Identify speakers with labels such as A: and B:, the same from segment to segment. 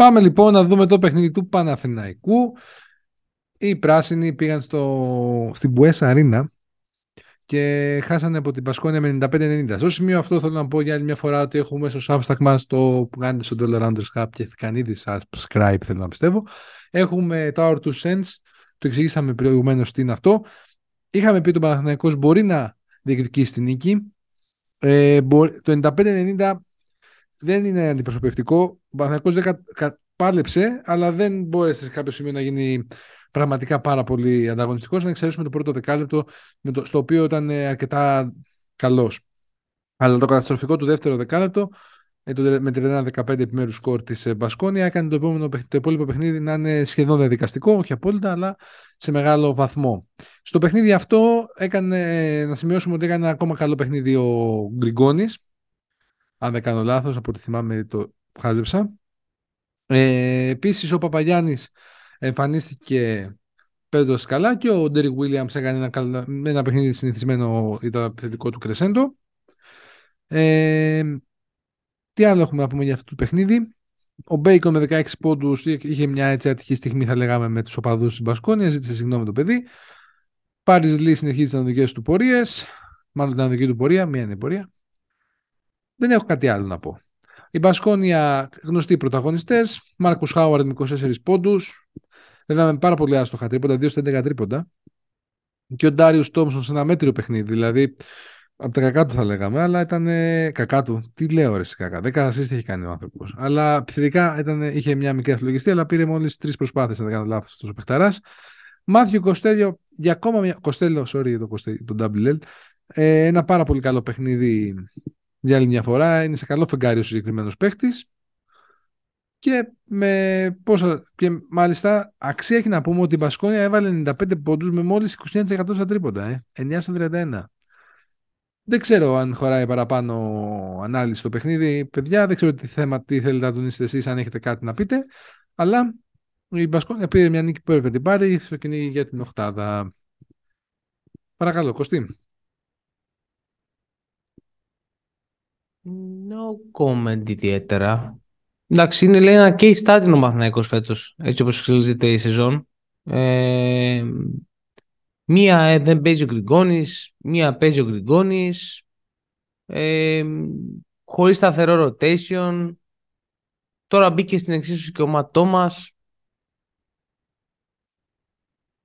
A: Πάμε λοιπόν να δούμε το παιχνίδι του Παναθηναϊκού. Οι πράσινοι πήγαν στο, στην Μπουέσα Αρίνα και χάσανε από την Πασκόνια με 95-90. Στο σημείο αυτό θέλω να πω για άλλη μια φορά ότι έχουμε στο Substack μας το που κάνετε στο Dollar Rounders Hub και κάνει ήδη subscribe θέλω να πιστεύω. Έχουμε Tower 2 Cents, το εξήγησαμε προηγουμένως τι είναι αυτό. Είχαμε πει ότι ο Παναθηναϊκός μπορεί να διεκδικήσει την νίκη. Ε, το 95-90 δεν είναι αντιπροσωπευτικό. Ο Παναθηναϊκός δεν κα, πάλεψε, αλλά δεν μπόρεσε σε κάποιο σημείο να γίνει πραγματικά πάρα πολύ ανταγωνιστικός. Να εξαιρέσουμε το πρώτο δεκάλεπτο, στο οποίο ήταν ε, αρκετά καλός. Αλλά το καταστροφικό του δεύτερο δεκάλεπτο, ε, με 31-15 επιμέρους σκορ της ε, Μπασκόνια, έκανε το, επόμενο, το υπόλοιπο παιχνίδι να είναι σχεδόν διαδικαστικό, όχι απόλυτα, αλλά σε μεγάλο βαθμό. Στο παιχνίδι αυτό έκανε, να σημειώσουμε ότι έκανε ένα ακόμα καλό παιχνίδι ο Γκριγκόνης. Αν δεν κάνω λάθος, από ό,τι θυμάμαι το χάζεψα. Ε, Επίσης ο Παπαγιάννης εμφανίστηκε παίρνοντα καλά και ο Ντέρι Βίλιαμς έκανε ένα, ένα παιχνίδι συνηθισμένο για το επιθετικό του κρεσέντο. Ε, τι άλλο έχουμε να πούμε για αυτό το παιχνίδι; Ο Μπέικον με 16 πόντους είχε μια έτσι ατυχή στιγμή, θα λέγαμε, με τους οπαδούς της Μπασκόνια. Ζήτησε συγγνώμη το παιδί. Πάρις Λί συνεχίζει τι ανδικέ του πορείε. Μάλλον την ανδική του πορεία, μία είναι η πορεία. Δεν έχω κάτι άλλο να πω. Η Μπασκόνια γνωστοί πρωταγωνιστές. Μάρκος Χάουαρντ με 24 πόντους. Βέβαια με πάρα πολύ άστοχα τρίποντα, 2 στα 11 τρίποντα. Και ο Ντάριο Τόμσον σε ένα μέτριο παιχνίδι. Δηλαδή από τα κακά του θα λέγαμε, αλλά ήταν κακά του. Τι λέω, ρε, κακά. Δέκα assist έχει κάνει ο άνθρωπος. Αλλά επιθετικά ήταν, είχε μια μικρή αθλογιστή, αλλά πήρε μόλις τρεις προσπάθειες, αν δεν κάνω λάθος, αυτός ο παιχταράς. Μάθιο Κοστέλιο για ακόμα μια. Κοστέλιο, sorry, το, το WL. Ε, ένα πάρα πολύ καλό παιχνίδι για άλλη μια φορά. Είναι σε καλό φεγγάρι ο συγκεκριμένος παίχτης. Και, με πόσα, και μάλιστα αξία έχει να πούμε ότι η Μπασκόνια έβαλε 95 πόντους με μόλις 29% στα τρίποντα. Ε. 9 στα 31. Δεν ξέρω αν χωράει παραπάνω ανάλυση στο παιχνίδι. Παιδιά, δεν ξέρω τι θέμα, τι θέλετε να τονίσετε εσείς, αν έχετε κάτι να πείτε. Αλλά η Μπασκόνια πήρε μια νίκη που έπρεπε την πάρει στο κυνήγι για την Οχτάδα. Παρακαλώ, Κωστή.
B: No comment ιδιαίτερα. Εντάξει, είναι λέει ένα case study ο Μαθηναϊκός φέτος, έτσι όπως εξελίσσεται η σεζόν. Ε, μία ε, δεν παίζει ο Γκριγκόνης, μία παίζει ο Γκριγκόνης, ε, χωρίς σταθερό rotation. Τώρα μπήκε στην εξίσωση και ο Ματόμας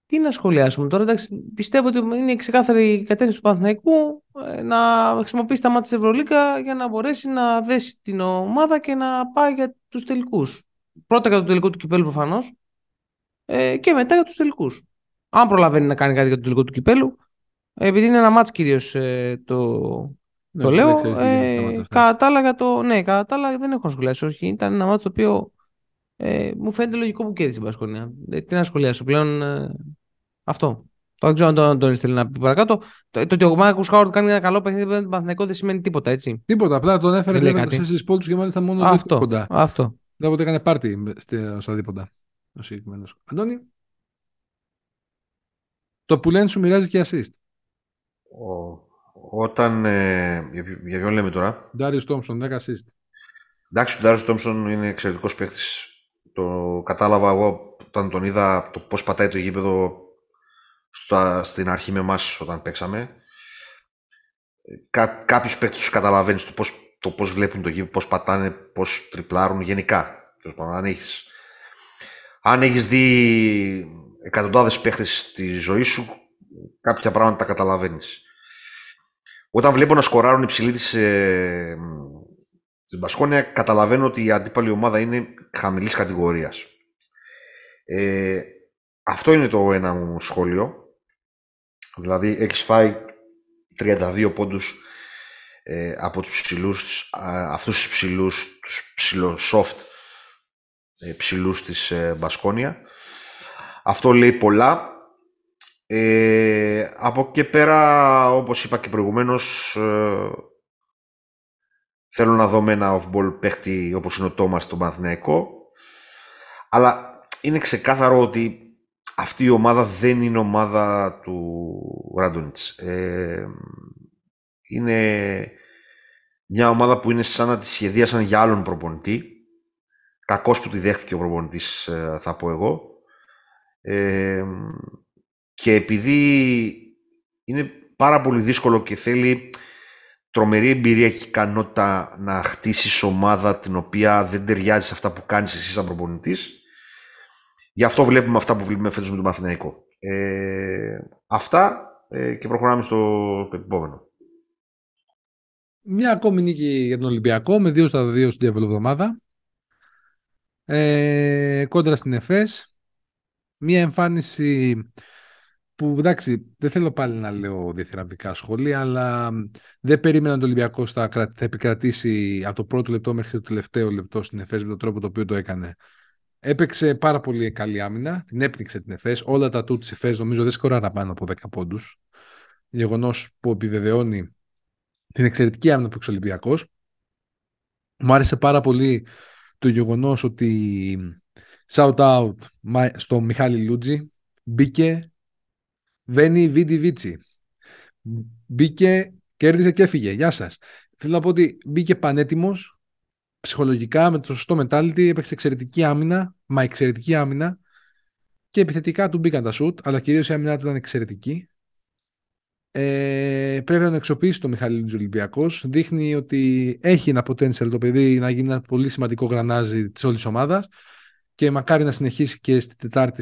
B: τι να σχολιάσουμε τώρα. Εντάξει, πιστεύω ότι είναι ξεκάθαρη η κατεύθυνση του Παναθηναϊκού ε, να χρησιμοποιήσει τα μάτια της Ευρωλίγκα για να μπορέσει να δέσει την ομάδα και να πάει για τους τελικούς. Πρώτα για το τελικό του κυπέλου προφανώς ε, και μετά για τους τελικούς. Αν προλαβαίνει να κάνει κάτι για το τελικό του κυπέλου, επειδή είναι ένα μάτς κυρίως ε, το, ναι, το λέω. Ε, κατά άλλα, το, ναι, κατά άλλα δεν έχω να σχολιάσει. Όχι, ήταν ένα μάτς το οποίο ε, μου φαίνεται λογικό που κέρδισε η Μπασκόνια. Ε, τι να σχολιάσω πλέον. Ε, αυτό. Το δεν ξέρω αν τον Αντώνη θέλει να πει παρακάτω. Το, το ότι ο Μάρκο Χάουαρντ κάνει ένα καλό παιχνίδι με τον Παθηνικό δεν σημαίνει τίποτα, έτσι.
A: Τίποτα. Απλά τον έφερε με του τέσσερι πόντους και μάλιστα μόνο
B: αυτό, κοντά. Αυτό.
A: Δεν ότι έκανε πάρτι στα δίποτα. Ο συγκεκριμένος. Αντώνη. Το που λένε σου μοιράζει και assist.
C: Ο, όταν. Ε, για, για ποιον λέμε τώρα;
A: Ντάριο Τόμψον, 10 assist.
C: Εντάξει, ο Ντάριο Τόμψον είναι εξαιρετικός παίχτη το κατάλαβα εγώ όταν τον είδα το πώς πατάει το γήπεδο στα, στην αρχή με εμάς όταν παίξαμε. Κά, κάποιους παίκτες τους καταλαβαίνεις το πώς, το πώς βλέπουν το γήπεδο, πώς πατάνε, πώς τριπλάρουν γενικά. Αν έχεις, αν έχεις δει εκατοντάδες παίκτες στη ζωή σου, κάποια πράγματα τα καταλαβαίνεις. Όταν βλέπω να σκοράρουν υψηλή της, ε, στην Πασκόνια καταλαβαίνω ότι η αντίπαλη ομάδα είναι χαμηλής κατηγορίας. Ε, αυτό είναι το ένα μου σχόλιο. Δηλαδή, έχεις φάει 32 πόντους ε, από τους ψηλούς, αυτούς τους ψηλούς, τους ψηλό soft ε, ψηλούς της ε, Μπασκόνια. Αυτό λέει πολλά. Ε, από εκεί και πέρα, όπως είπα και προηγουμένως, ε, Θέλω να δω με ένα off-ball παίχτη όπως είναι ο Τόμας στον Παναθηναϊκό. Αλλά είναι ξεκάθαρο ότι αυτή η ομάδα δεν είναι ομάδα του Ράντονιτς. Ε, είναι μια ομάδα που είναι σαν να τη σχεδίασαν για άλλον προπονητή. κακός που τη δέχτηκε ο προπονητής, ε, θα πω εγώ. Ε, και επειδή είναι πάρα πολύ δύσκολο και θέλει τρομερή εμπειρία και ικανότητα να χτίσεις ομάδα την οποία δεν ταιριάζει σε αυτά που κάνεις εσύ σαν προπονητής. Γι' αυτό βλέπουμε αυτά που βλέπουμε φέτος με τον Μαθηναϊκό. Ε, αυτά ε, και προχωράμε στο επόμενο.
A: Μια ακόμη νίκη για τον Ολυμπιακό με 2 στα 2 στην εβδομάδα. Ε, κόντρα στην ΕΦΕΣ. Μια εμφάνιση που εντάξει, δεν θέλω πάλι να λέω διαθεραπικά σχόλια, αλλά δεν περίμενα τον Ολυμπιακό θα, θα επικρατήσει από το πρώτο λεπτό μέχρι το τελευταίο λεπτό στην ΕΦΕΣ με τον τρόπο το οποίο το έκανε. Έπαιξε πάρα πολύ καλή άμυνα, την έπνιξε την ΕΦΕΣ. Όλα τα του της ΕΦΕΣ νομίζω δεν σκοράρα πάνω από 10 πόντους. Γεγονός που επιβεβαιώνει την εξαιρετική άμυνα που έχει ο Ολυμπιακός. Μου άρεσε πάρα πολύ το γεγονός ότι shout out στο Μιχάλη Λούτζι μπήκε Βένι Βίντι Βίτσι. Μπήκε, κέρδισε και έφυγε. Γεια σας. Θέλω να πω ότι μπήκε πανέτοιμος ψυχολογικά με το σωστό mentality. Έπαιξε εξαιρετική άμυνα, μα εξαιρετική άμυνα. Και επιθετικά του μπήκαν τα σουτ, αλλά κυρίως η άμυνα του ήταν εξαιρετική. Ε, πρέπει να τον εξοπλίσει το Μιχαλή Ολυμπιακός. Δείχνει ότι έχει ένα potential το παιδί να γίνει ένα πολύ σημαντικό γρανάζι της όλης ομάδας. Και μακάρι να συνεχίσει και στη Τετάρτη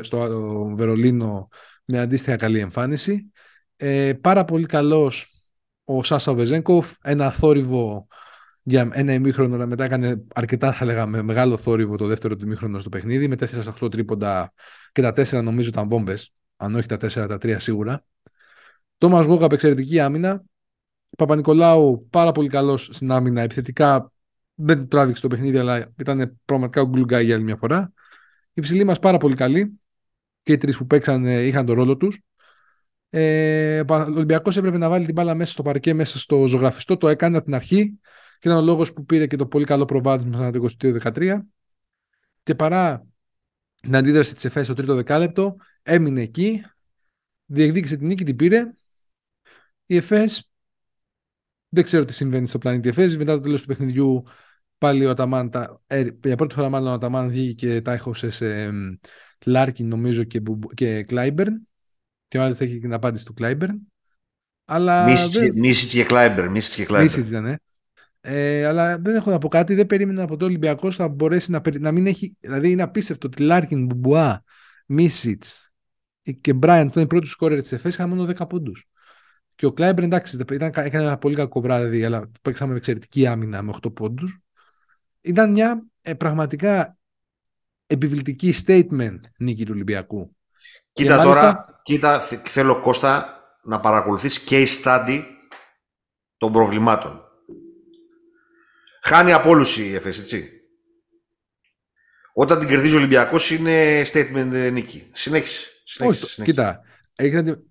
A: στο Βερολίνο με αντίστοιχα καλή εμφάνιση. Ε, πάρα πολύ καλός ο Σάσα Βεζέγκοφ, ένα θόρυβο για ένα ημίχρονο, αλλά μετά έκανε αρκετά, θα λέγαμε, μεγάλο θόρυβο το δεύτερο του ημίχρονο στο παιχνίδι, με 4 8 τρίποντα και τα 4 νομίζω ήταν μπόμπε, αν όχι τα 4, τα 3 σίγουρα. Τόμας Γόγαπ, εξαιρετική άμυνα. Παπα-Νικολάου, πάρα πολύ καλός στην άμυνα. Επιθετικά δεν τράβηξε το παιχνίδι, αλλά ήταν πραγματικά ο Γκουλγκάι για άλλη μια φορά. Η ψηλή μας πάρα πολύ καλή και οι τρεις που παίξαν είχαν τον ρόλο τους. Ε, ο Ολυμπιακός έπρεπε να βάλει την μπάλα μέσα στο παρκέ, μέσα στο ζωγραφιστό. Το έκανε από την αρχή και ήταν ο λόγος που πήρε και το πολύ καλό προβάδισμα το 22-13. Και παρά την αντίδραση της ΕΦΕ στο τρίτο δεκάλεπτο, έμεινε εκεί, διεκδίκησε την νίκη, την πήρε. Η ΕΦΕΣ δεν ξέρω τι συμβαίνει στο πλανήτη ΕΦΕΣ. Μετά το τέλος του παιχνιδιού, πάλι ο Αταμάν, ε, για πρώτη φορά μάλλον ο Αταμάν βγήκε και τα έχωσε σε Λάρκιν νομίζω και, και Κλάιμπερν. Και μάλιστα έχει την απάντηση του Κλάιμπερν. Αλλά
C: Μίσιτς και Κλάιμπερν. Μίσιτς και Κλάιμπερν. Μίσιτς
A: ήταν, ναι. Ε, αλλά δεν έχω να πω κάτι. Δεν περίμενα από το Ολυμπιακό να μπορέσει να, να μην έχει. Δηλαδή είναι απίστευτο ότι Λάρκιν, Μπουμπουά, Μίσιτς και Μπράιαντ, που είναι οι πρώτοι σκόρερ της ΕΦΕΣ, είχαν μόνο 10 πόντους. Και ο Κλάιμπερν, εντάξει, ήταν, έκανε ένα πολύ κακό βράδυ, αλλά παίξαμε με εξαιρετική άμυνα με 8 πόντους. Ήταν μια ε, πραγματικά επιβλητική statement νίκη του Ολυμπιακού.
C: Κοίτα τώρα, κοίτα, θέλω Κώστα να παρακολουθείς case study των προβλημάτων. Χάνει από όλους η ΕΦΕΣ, έτσι. Όταν την κερδίζει ο Ολυμπιακός είναι statement νίκη. Συνέχισε.
A: συνέχισε, Όχι, κοίτα.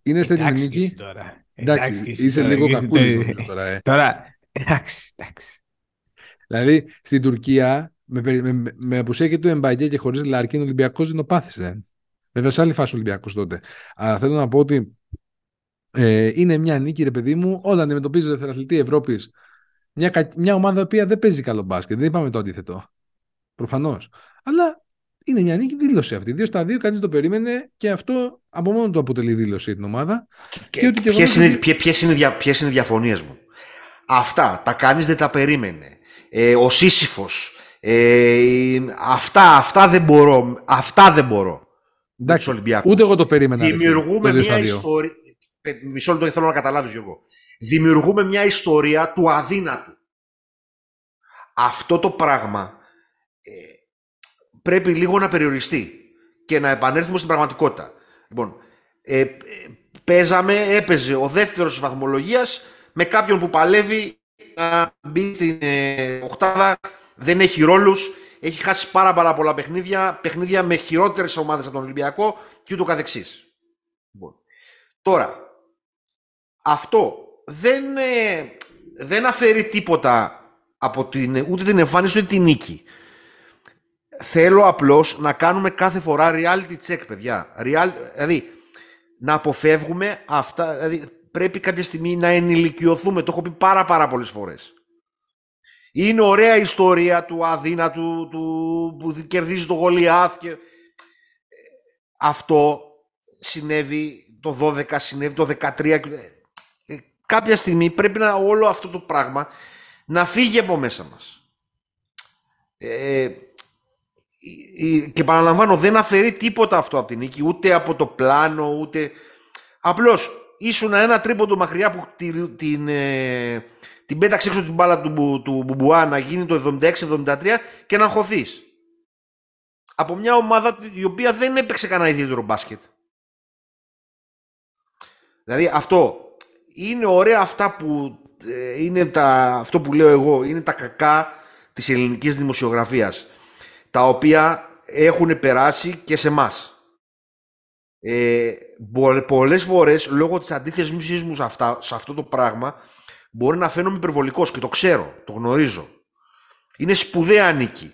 A: Είναι statement νίκη. Τώρα. Εντάξει, είσαι λίγο κακούλης τώρα. Ε.
B: Τώρα, εντάξει, εντάξει.
A: Δηλαδή, στην Τουρκία με, με, με απουσία του Εμπαγκέ και χωρίς Λάρκιν, ο Ολυμπιακός δεινοπάθησε. Βέβαια, σε άλλη φάση ο Ολυμπιακός τότε. Αλλά θέλω να πω ότι ε, είναι μια νίκη, ρε παιδί μου, όταν αντιμετωπίζει ο Δευτεραθλητή Ευρώπης μια, μια ομάδα που δεν παίζει καλό μπάσκετ. Δεν είπαμε το αντίθετο. Προφανώς. Αλλά είναι μια νίκη δήλωση αυτή. Δύο στα δύο, κανείς το περίμενε και αυτό από μόνο του αποτελεί δήλωση για την ομάδα.
C: Και, και ποιες είναι, είναι, είναι οι διαφωνίες μου; Αυτά τα κανείς δεν τα περίμενε. Ε, ο Σύσυφος ε, αυτά, αυτά δεν μπορώ. Αυτά δεν μπορώ.
A: Εντάξει, ούτε εγώ το περίμενα.
C: Δημιουργούμε μια ιστορία. Μισό λεπτό θέλω να καταλάβεις εγώ. Δημιουργούμε μια ιστορία του αδύνατου. Αυτό το πράγμα ε, πρέπει λίγο να περιοριστεί και να επανέλθουμε στην πραγματικότητα. Λοιπόν, ε, παίζαμε, έπαιζε ο δεύτερος βαθμολογίας με κάποιον που παλεύει να μπει στην ε, οκτάδα δεν έχει ρόλους, έχει χάσει πάρα, πάρα πολλά παιχνίδια, παιχνίδια με χειρότερες ομάδες από τον Ολυμπιακό και ούτω καθεξής. Λοιπόν. Τώρα, αυτό δεν, ε, δεν αφαιρεί τίποτα από την, ούτε την εμφάνιση ούτε την νίκη. Θέλω απλώς να κάνουμε κάθε φορά reality check, παιδιά. Real, δηλαδή, να αποφεύγουμε αυτά. Δηλαδή, πρέπει κάποια στιγμή να ενηλικιωθούμε. Το έχω πει πάρα πάρα πολλές φορές. Είναι ωραία η ιστορία του αδύνατου του, που κερδίζει το Γολιάθ. Και... Αυτό συνέβη το 12, συνέβη το 13. Ε, κάποια στιγμή πρέπει να όλο αυτό το πράγμα να φύγει από μέσα μας. Ε, και παραλαμβάνω δεν αφαιρεί τίποτα αυτό από την νίκη, ούτε από το πλάνο, ούτε... Απλώς ήσουν ένα τρίποντο μακριά που την, την, ε, την πέταξε έξω την μπάλα του, του Μπουμπουά να γίνει το 76-73 και να χωθείς. Από μια ομάδα η οποία δεν έπαιξε κανένα ιδιαίτερο μπάσκετ. Δηλαδή αυτό είναι ωραία αυτά που ε, είναι τα, αυτό που λέω εγώ, είναι τα κακά της ελληνικής δημοσιογραφίας, τα οποία έχουν περάσει και σε μας. Ε, πολλές φορές, λόγω της αντίθεσης μου σε, αυτά, σε αυτό το πράγμα, μπορεί να φαίνομαι υπερβολικός και το ξέρω, το γνωρίζω. Είναι σπουδαία νίκη.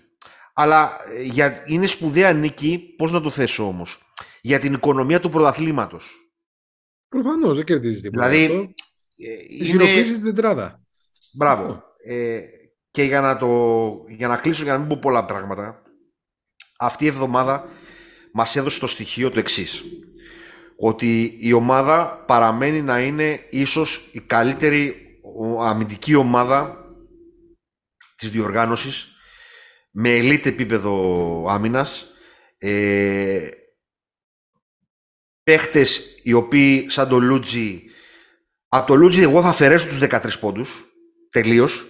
C: Αλλά ε, για, είναι σπουδαία νίκη, πώς να το θέσω όμως, για την οικονομία του πρωταθλήματος.
A: Προφανώς δεν κερδίζεις τίποτα.
C: Δηλαδή.
A: Ε, είναι... την τετράδα.
C: Μπράβο. Ε, και για να, το, για να κλείσω, για να μην πω πολλά πράγματα, αυτή η εβδομάδα μας έδωσε το στοιχείο το εξής. Ότι η ομάδα παραμένει να είναι ίσως η καλύτερη αμυντική ομάδα της διοργάνωσης με ελίτ επίπεδο άμυνας ε, παίχτες οι οποίοι σαν το Λούτζι από το Λούτζι εγώ θα αφαιρέσω τους 13 πόντους τελείως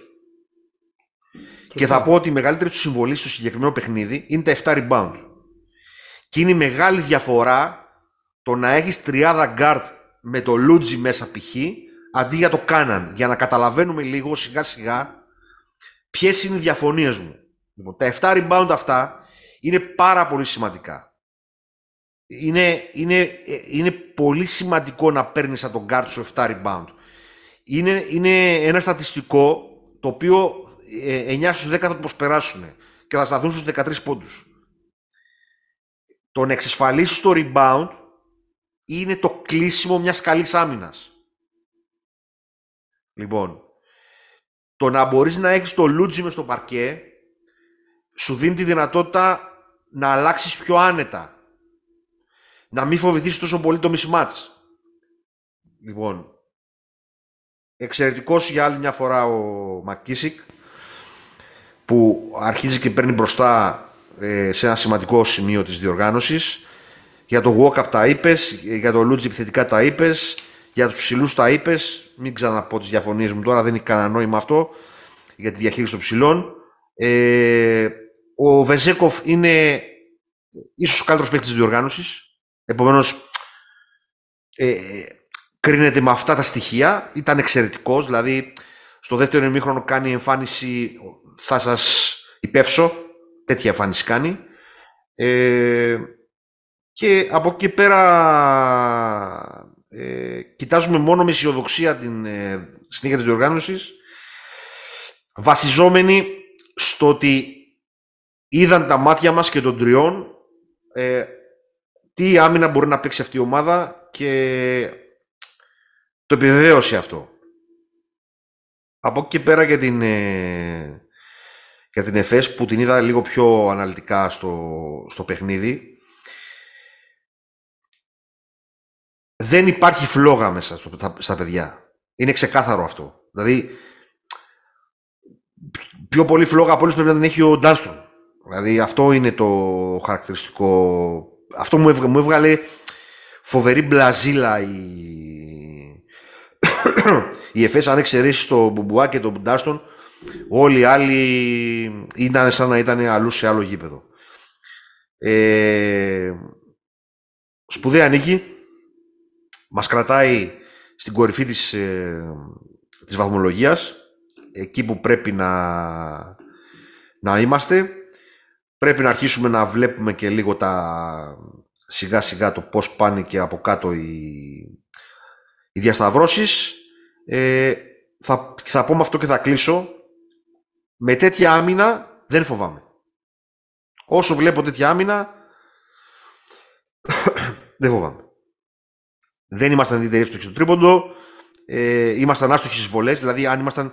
C: και θα πω ότι η μεγαλύτερη του συμβολή στο συγκεκριμένο παιχνίδι είναι τα 7 rebound. Και είναι η μεγάλη διαφορά το να έχεις τριάδα guard με το Λούτζι μέσα π.χ. αντί για το Κάναν. Για να καταλαβαίνουμε λίγο σιγά σιγά ποιες είναι οι διαφωνίες μου. Λοιπόν, τα 7 rebound αυτά είναι πάρα πολύ σημαντικά είναι, είναι, είναι πολύ σημαντικό να παίρνεις από τον guard σου 7 rebound. Είναι, είναι ένα στατιστικό το οποίο 9 ε, στους 10 θα το προσπεράσουν και θα σταθούν στους 13 πόντους. Το να εξασφαλίσεις το rebound είναι το κλείσιμο μιας καλής άμυνας. Λοιπόν, το να μπορείς να έχεις το λούτζι μες στο παρκέ σου δίνει τη δυνατότητα να αλλάξεις πιο άνετα να μην φοβηθείς τόσο πολύ το mismatch. Λοιπόν, εξαιρετικός για άλλη μια φορά ο Μακκίσικ που αρχίζει και παίρνει μπροστά ε, σε ένα σημαντικό σημείο της διοργάνωσης. Για το walk-up τα είπες, για το Λούτζι επιθετικά τα είπες, για τους ψηλούς τα είπες, μην ξαναπώ τις διαφωνίες μου τώρα, δεν έχει κανένα νόημα αυτό, για τη διαχείριση των ψηλών. Ε, ο Βεζέκοφ είναι ίσως ο καλύτερος παίκτης της διοργάνωσης. Επομένως, ε, κρίνεται με αυτά τα στοιχεία. Ήταν εξαιρετικός, δηλαδή στο δεύτερο ημίχρονο κάνει εμφάνιση, θα σας υπεύσω, τέτοια εμφάνιση κάνει. Ε, και από εκεί πέρα ε, κοιτάζουμε μόνο με αισιοδοξία την ε, συνέχεια της διοργάνωσης, βασιζόμενοι στο ότι είδαν τα μάτια μας και των τριών ε, τι άμυνα μπορεί να παίξει αυτή η ομάδα και το επιβεβαίωσε αυτό. Από εκεί και πέρα για την, ε, για την ΕΦΕΣ που την είδα λίγο πιο αναλυτικά στο, στο παιχνίδι δεν υπάρχει φλόγα μέσα στο, στα, παιδιά. Είναι ξεκάθαρο αυτό. Δηλαδή πιο πολύ φλόγα από όλους πρέπει να την έχει ο Ντάνστον. Δηλαδή αυτό είναι το χαρακτηριστικό αυτό μου, έβγα, μου έβγαλε φοβερή μπλαζίλα η, η ΕΦΕΣ αν εξαιρέσεις το Μπουμπουά και τον Μπουντάστον όλοι οι άλλοι ήταν σαν να ήταν αλλού σε άλλο γήπεδο. Ε, σπουδαία νίκη. Μας κρατάει στην κορυφή της, ε, της βαθμολογίας εκεί που πρέπει να, να είμαστε πρέπει να αρχίσουμε να βλέπουμε και λίγο τα σιγά σιγά το πώς πάνε και από κάτω οι, οι διασταυρώσεις. Ε, θα, θα πω με αυτό και θα κλείσω. Με τέτοια άμυνα δεν φοβάμαι. Όσο βλέπω τέτοια άμυνα δεν φοβάμαι. Δεν ήμασταν ιδιαίτεροι στο τρίποντο. Ε, ήμασταν άστοχοι στις βολές. Δηλαδή αν ήμασταν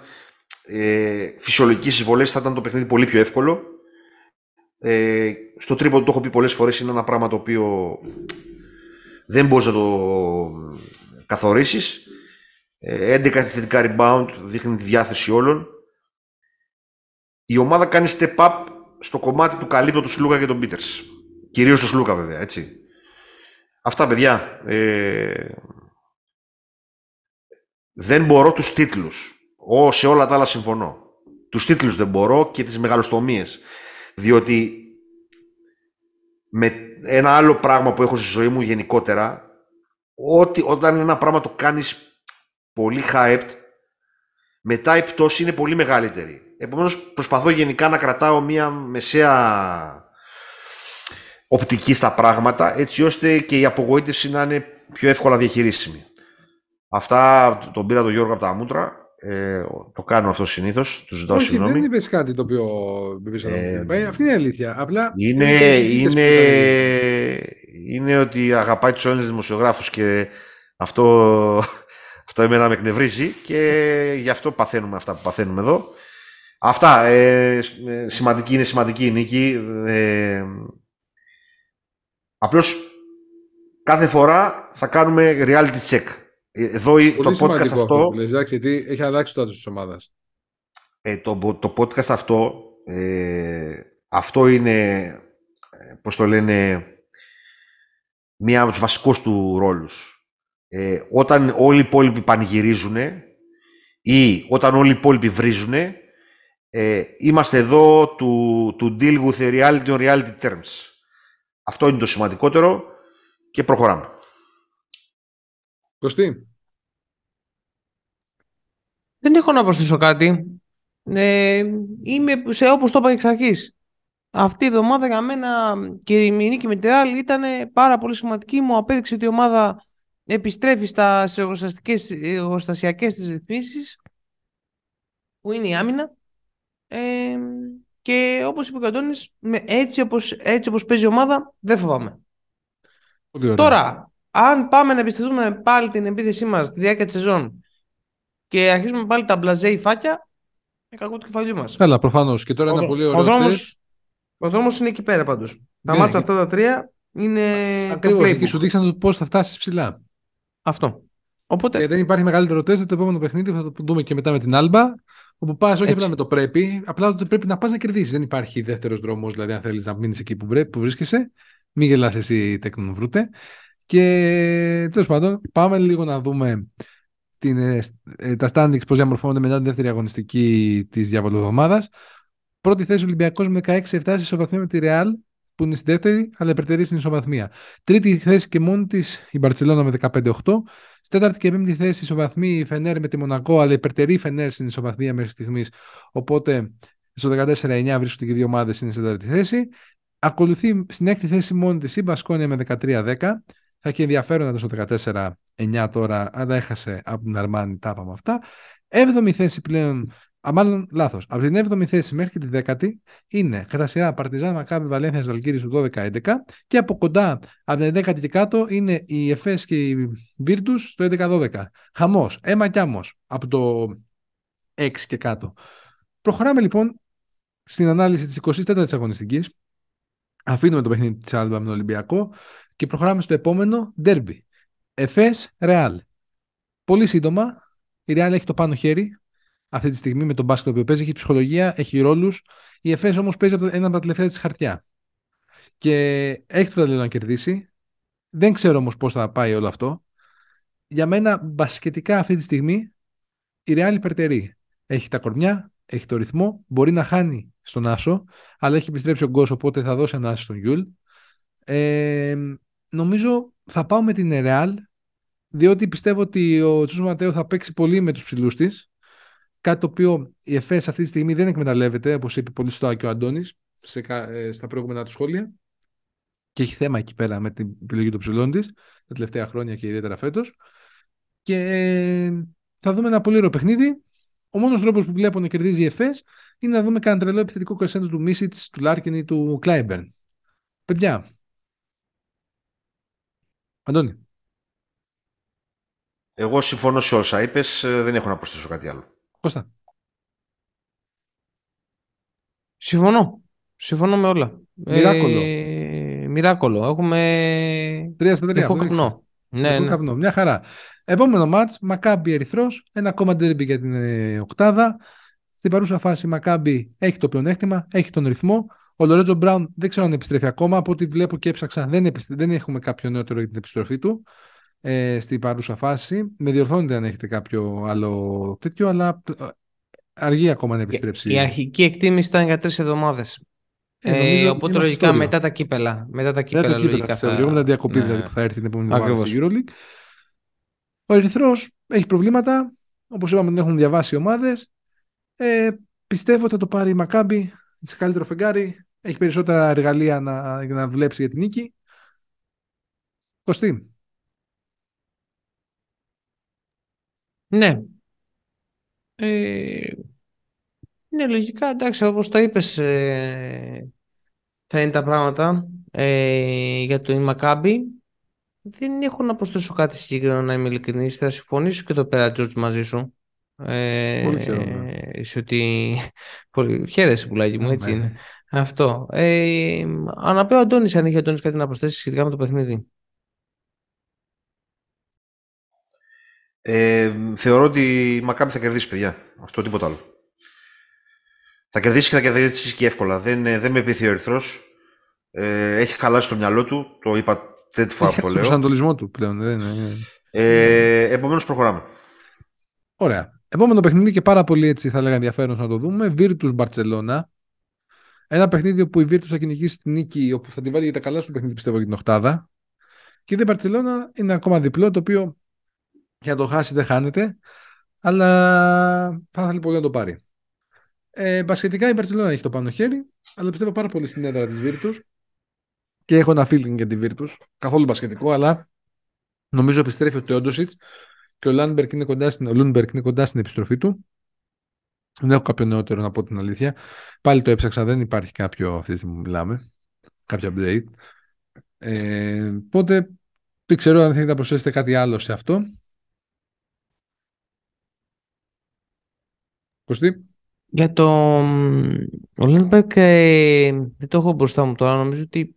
C: ε, φυσιολογικής εισβολές θα ήταν το παιχνίδι πολύ πιο εύκολο. Ε, στο τρίποντο το έχω πει πολλές φορές είναι ένα πράγμα το οποίο δεν μπορείς να το καθορίσεις. 11 ε, θετικά rebound δείχνει τη διάθεση όλων. Η ομάδα κάνει step up στο κομμάτι του καλύπτω του Σλούκα και τον Πίτερς. Κυρίως του Σλούκα βέβαια, έτσι. Αυτά παιδιά. Ε, δεν μπορώ τους τίτλους. Ό, σε όλα τα άλλα συμφωνώ. Τους τίτλους δεν μπορώ και τις μεγαλοστομίες. Διότι με ένα άλλο πράγμα που έχω στη ζωή μου γενικότερα, ότι όταν ένα πράγμα το κάνεις πολύ hyped, μετά η πτώση είναι πολύ μεγαλύτερη. Επομένως προσπαθώ γενικά να κρατάω μια μεσαία οπτική στα πράγματα, έτσι ώστε και η απογοήτευση να είναι πιο εύκολα διαχειρίσιμη. Αυτά τον πήρα τον Γιώργο από τα μούτρα. Ε, το κάνω αυτό συνήθως. Τους ζητάω Όχι, συγγνώμη.
A: Δεν είπες κάτι το οποίο ε, ε, Αυτή είναι η αλήθεια. Απλά
C: είναι, είναι, είναι ότι αγαπάει τους Έλληνες δημοσιογράφους και αυτό, αυτό εμένα με εκνευρίζει και γι' αυτό παθαίνουμε αυτά που παθαίνουμε εδώ. Αυτά. Ε, ε σημαντική είναι σημαντική η νίκη. Ε, απλώς κάθε φορά θα κάνουμε reality check. Εδώ Πολύ το podcast αυτό... αυτό
A: λες, εντάξει, γιατί έχει αλλάξει το άτομο της ομάδας.
C: Ε, το, το podcast αυτό, ε, αυτό είναι, ε, πώς το λένε, μία από τους βασικούς του ρόλους. Ε, όταν όλοι οι υπόλοιποι πανηγυρίζουν ή όταν όλοι οι υπόλοιποι βρίζουν, ε, είμαστε εδώ to, to deal with the reality on reality terms. Αυτό είναι το σημαντικότερο και προχωράμε.
A: Κωστή.
B: Δεν έχω να προσθέσω κάτι. Ε, είμαι σε όπως το είπα εξ αρχής. Αυτή η εβδομάδα για μένα και η νίκη με τη Ρεάλ ήταν πάρα πολύ σημαντική. Μου απέδειξε ότι η ομάδα επιστρέφει στα εργοστασιακές της ρυθμίσεις που είναι η άμυνα ε, και όπως είπε ο Καντώνης, έτσι όπως, έτσι όπως παίζει η ομάδα δεν φοβάμαι. Τώρα, αν πάμε να εμπιστευτούμε πάλι την επίθεσή μας στη διάρκεια της σεζόν και αρχίσουμε πάλι τα μπλαζέ φάκια, είναι κακό το κεφαλιού μας.
A: Καλά, προφανώς. Και τώρα ο, ένα πολύ ωραίο
B: ο δρόμος, ο δρόμος είναι εκεί πέρα πάντως. Τα ναι, μάτσα αυτά τα τρία είναι
A: Ακριβώς, εκεί σου δείξαν πώς θα φτάσεις ψηλά.
B: Αυτό. Οπότε...
A: Και δεν υπάρχει μεγαλύτερο τεστ το επόμενο παιχνίδι, θα το δούμε και μετά με την Άλμπα. Όπου πας, όχι απλά με το πρέπει, απλά το πρέπει να πας να κερδίσεις. Δεν υπάρχει δεύτερος δρόμος, δηλαδή, αν θέλεις να μείνεις εκεί που, βρέ, που βρίσκεσαι. Μην γελάς εσύ βρούτε. Και τέλος πάντων, πάμε λίγο να δούμε την, ε, ε, τα standings πώς διαμορφώνονται μετά την δεύτερη αγωνιστική της διαβολοδομάδα. Πρώτη θέση Ολυμπιακός με 16-7 σε ισοβαθμία με τη Real, που είναι στη δεύτερη, αλλά υπερτερεί στην ισοβαθμία. Τρίτη θέση και μόνη τη η Μπαρσελόνα με 15-8. Στη τέταρτη και πέμπτη θέση ισοβαθμεί η Φενέρ με τη Μονακό, αλλά υπερτερεί η Φενέρ στην ισοβαθμία μέχρι στιγμής. Οπότε στο 14-9 βρίσκονται και δύο ομάδες είναι στην τέταρτη θέση. Ακολουθεί στην έκτη θέση μόνη τη η Μπασκόνια με 13-10. Θα έχει ενδιαφέρον να το στο 14-9 τώρα, αλλά έχασε από την Αρμάνη, τα είπαμε αυτά. Έβδομη θέση πλέον Α, μάλλον λάθος. Από την 7η θέση μέχρι τη 10η είναι κατά σειρά Παρτιζάν Μακάβη Βαλένθια Ζαλγκύρη του 12-11 και από κοντά από την 10η και κάτω είναι η Εφές και η Βίρτους στο 11-12. Χαμός, αίμα κι άμμος από το 6 και κάτω. Προχωράμε λοιπόν στην ανάλυση της 24η αγωνιστικής. Αφήνουμε το παιχνίδι της Άλμπα με τον Ολυμπιακό και προχωράμε στο επόμενο ντέρμπι. Εφές Ρεάλ. Πολύ σύντομα, η Ρεάλ έχει το πάνω χέρι, αυτή τη στιγμή με τον μπάσκετ που παίζει. Έχει ψυχολογία, έχει ρόλους. Η ΕΦΕΣ όμως παίζει ένα από τα τελευταία της χαρτιά. Και έχει το ταλέντο να κερδίσει. Δεν ξέρω όμως πώς θα πάει όλο αυτό. Για μένα, μπασκετικά αυτή τη στιγμή, η Real υπερτερεί. Έχει τα κορμιά, έχει το ρυθμό, μπορεί να χάνει στον άσο, αλλά έχει επιστρέψει ο Γκος, οπότε θα δώσει ανάσα στον Γιούλ. Ε, νομίζω θα πάω με την Real, διότι πιστεύω ότι ο Τσους Ματέο θα παίξει πολύ με τους ψηλούς της Κάτι το οποίο η ΕΦΕΣ αυτή τη στιγμή δεν εκμεταλλεύεται, όπως είπε πολύ σωστά και ο Αντώνης ε, στα προηγούμενα του σχόλια. Και έχει θέμα εκεί πέρα με την επιλογή των ψηλών της τα τελευταία χρόνια και ιδιαίτερα φέτος. Και ε, θα δούμε ένα πολύ ωραίο παιχνίδι. Ο μόνος τρόπος που βλέπω να κερδίζει η ΕΦΕΣ είναι να δούμε κανένα τρελό επιθετικό κερσέντο του Μίσιτς, του Λάρκιν ή του Κλάιμπερν. Παιδιά. Αντώνη.
C: Εγώ συμφωνώ σε όσα είπες, ε, δεν έχω να προσθέσω κάτι άλλο.
A: Κώστα.
B: Συμφωνώ. Συμφωνώ με όλα.
A: Μοιράκολο.
B: Ε, μοιράκολο. Έχουμε.
A: Τρία στα τρία.
B: Λευκό
A: αυτό έχεις.
B: καπνό. Ναι,
A: Λευκό
B: ναι.
A: καπνό. Μια χαρά. Επόμενο μάτς, Μακάμπι Ερυθρός, ένα ακόμα derby για την ε, οκτάδα. Στην παρούσα φάση η Μακάμπι έχει το πλεονέκτημα, έχει τον ρυθμό. Ο Λορέτζο Μπράουν δεν ξέρω αν επιστρέφει ακόμα. Από ό,τι βλέπω και έψαξα, δεν, επιστρέ- δεν έχουμε κάποιο νεότερο για την επιστροφή του ε, στην παρούσα φάση. Με διορθώνετε αν έχετε κάποιο άλλο τέτοιο, αλλά ε, αργεί ακόμα να επιστρέψει.
B: Η αρχική εκτίμηση ήταν για τρεις εβδομάδες.
A: Ε, νομίζω
B: Ε,
A: ότι
B: οπότε
A: είμαστε
B: λογικά
A: στο όριο.
B: μετά τα κύπελα. Μετά τα
A: Μετά
B: κύπελα,
A: το κύπελο
B: λογικά
A: πιστεύω.
B: θα...
A: Λίγο μετά διακοπή
B: Ναι.
A: δηλαδή που θα έρθει την επόμενη εβδομάδα
B: Ακριβώς.
A: στη EuroLeague. Ο Ερυθρός έχει προβλήματα. Όπως είπαμε, δεν έχουν διαβάσει οι ομάδες. Ε, πιστεύω ότι θα το πάρει η Μακάμπη. Σε καλύτερο φεγγάρι. Έχει περισσότερα εργαλεία να, για να δουλέψει για την νίκη. Κωστή.
B: Ναι. Ε, ναι, λογικά, εντάξει, όπως τα είπες, ε, θα είναι τα πράγματα ε, για το Μακάμπι. Δεν έχω να προσθέσω κάτι συγκεκριμένο, να είμαι ειλικρινής. Θα συμφωνήσω και εδώ πέρα, George, μαζί σου. Ε,
A: Πολύ χαίρομαι.
B: σε ότι... Πολύ... Χαίρεσαι, πουλάκι μου, έτσι
A: Ναι.
B: είναι. Αυτό. Ε, αναπέω Αντώνης, αν είχε Αντώνης κάτι να προσθέσει σχετικά με το παιχνίδι.
C: Ε, θεωρώ ότι η Μακάμπη θα κερδίσει, παιδιά. Αυτό τίποτα άλλο. Θα κερδίσει και θα κερδίσει και εύκολα. Δεν, ε, δεν με πείθει ο Ερυθρό. Ε, έχει χαλάσει το μυαλό του. Το είπα τέτοια φορά που το
A: Τον
C: λέω.
A: προσανατολισμό του πλέον. Δεν είναι.
C: Ε, Επομένως, προχωράμε.
A: Ωραία. Επόμενο παιχνίδι και πάρα πολύ έτσι θα έλεγα ενδιαφέρον να το δούμε. Virtus Barcelona. Ένα παιχνίδι όπου η Virtus θα κυνηγήσει τη νίκη, όπου θα τη βάλει για τα καλά σου παιχνίδι, πιστεύω, για την Οχτάδα. Και η Barcelona είναι ακόμα διπλό, το οποίο για να το χάσει δεν χάνεται, αλλά θα ήθελε πολύ να το πάρει. Ε, μπασκετικά η Barcelona έχει το πάνω χέρι, αλλά πιστεύω πάρα πολύ στην έδρα της Virtus και έχω ένα feeling για τη Virtus. Καθόλου μπασκετικό, αλλά νομίζω επιστρέφει ο Τεόντοσιτς και ο Λούντμπερκ είναι, κοντά στην- ο Λούντμπερκ είναι κοντά στην επιστροφή του. Δεν έχω κάποιο νεότερο να πω την αλήθεια. Πάλι το έψαξα, δεν υπάρχει κάποιο αυτή τη στιγμή που μιλάμε. Κάποιο update. Ε, οπότε δεν ξέρω αν θέλετε να προσθέσετε κάτι άλλο σε αυτό. Κωστή;
B: Για το ο Λίντμπερκ ε, δεν το έχω μπροστά μου τώρα. Νομίζω ότι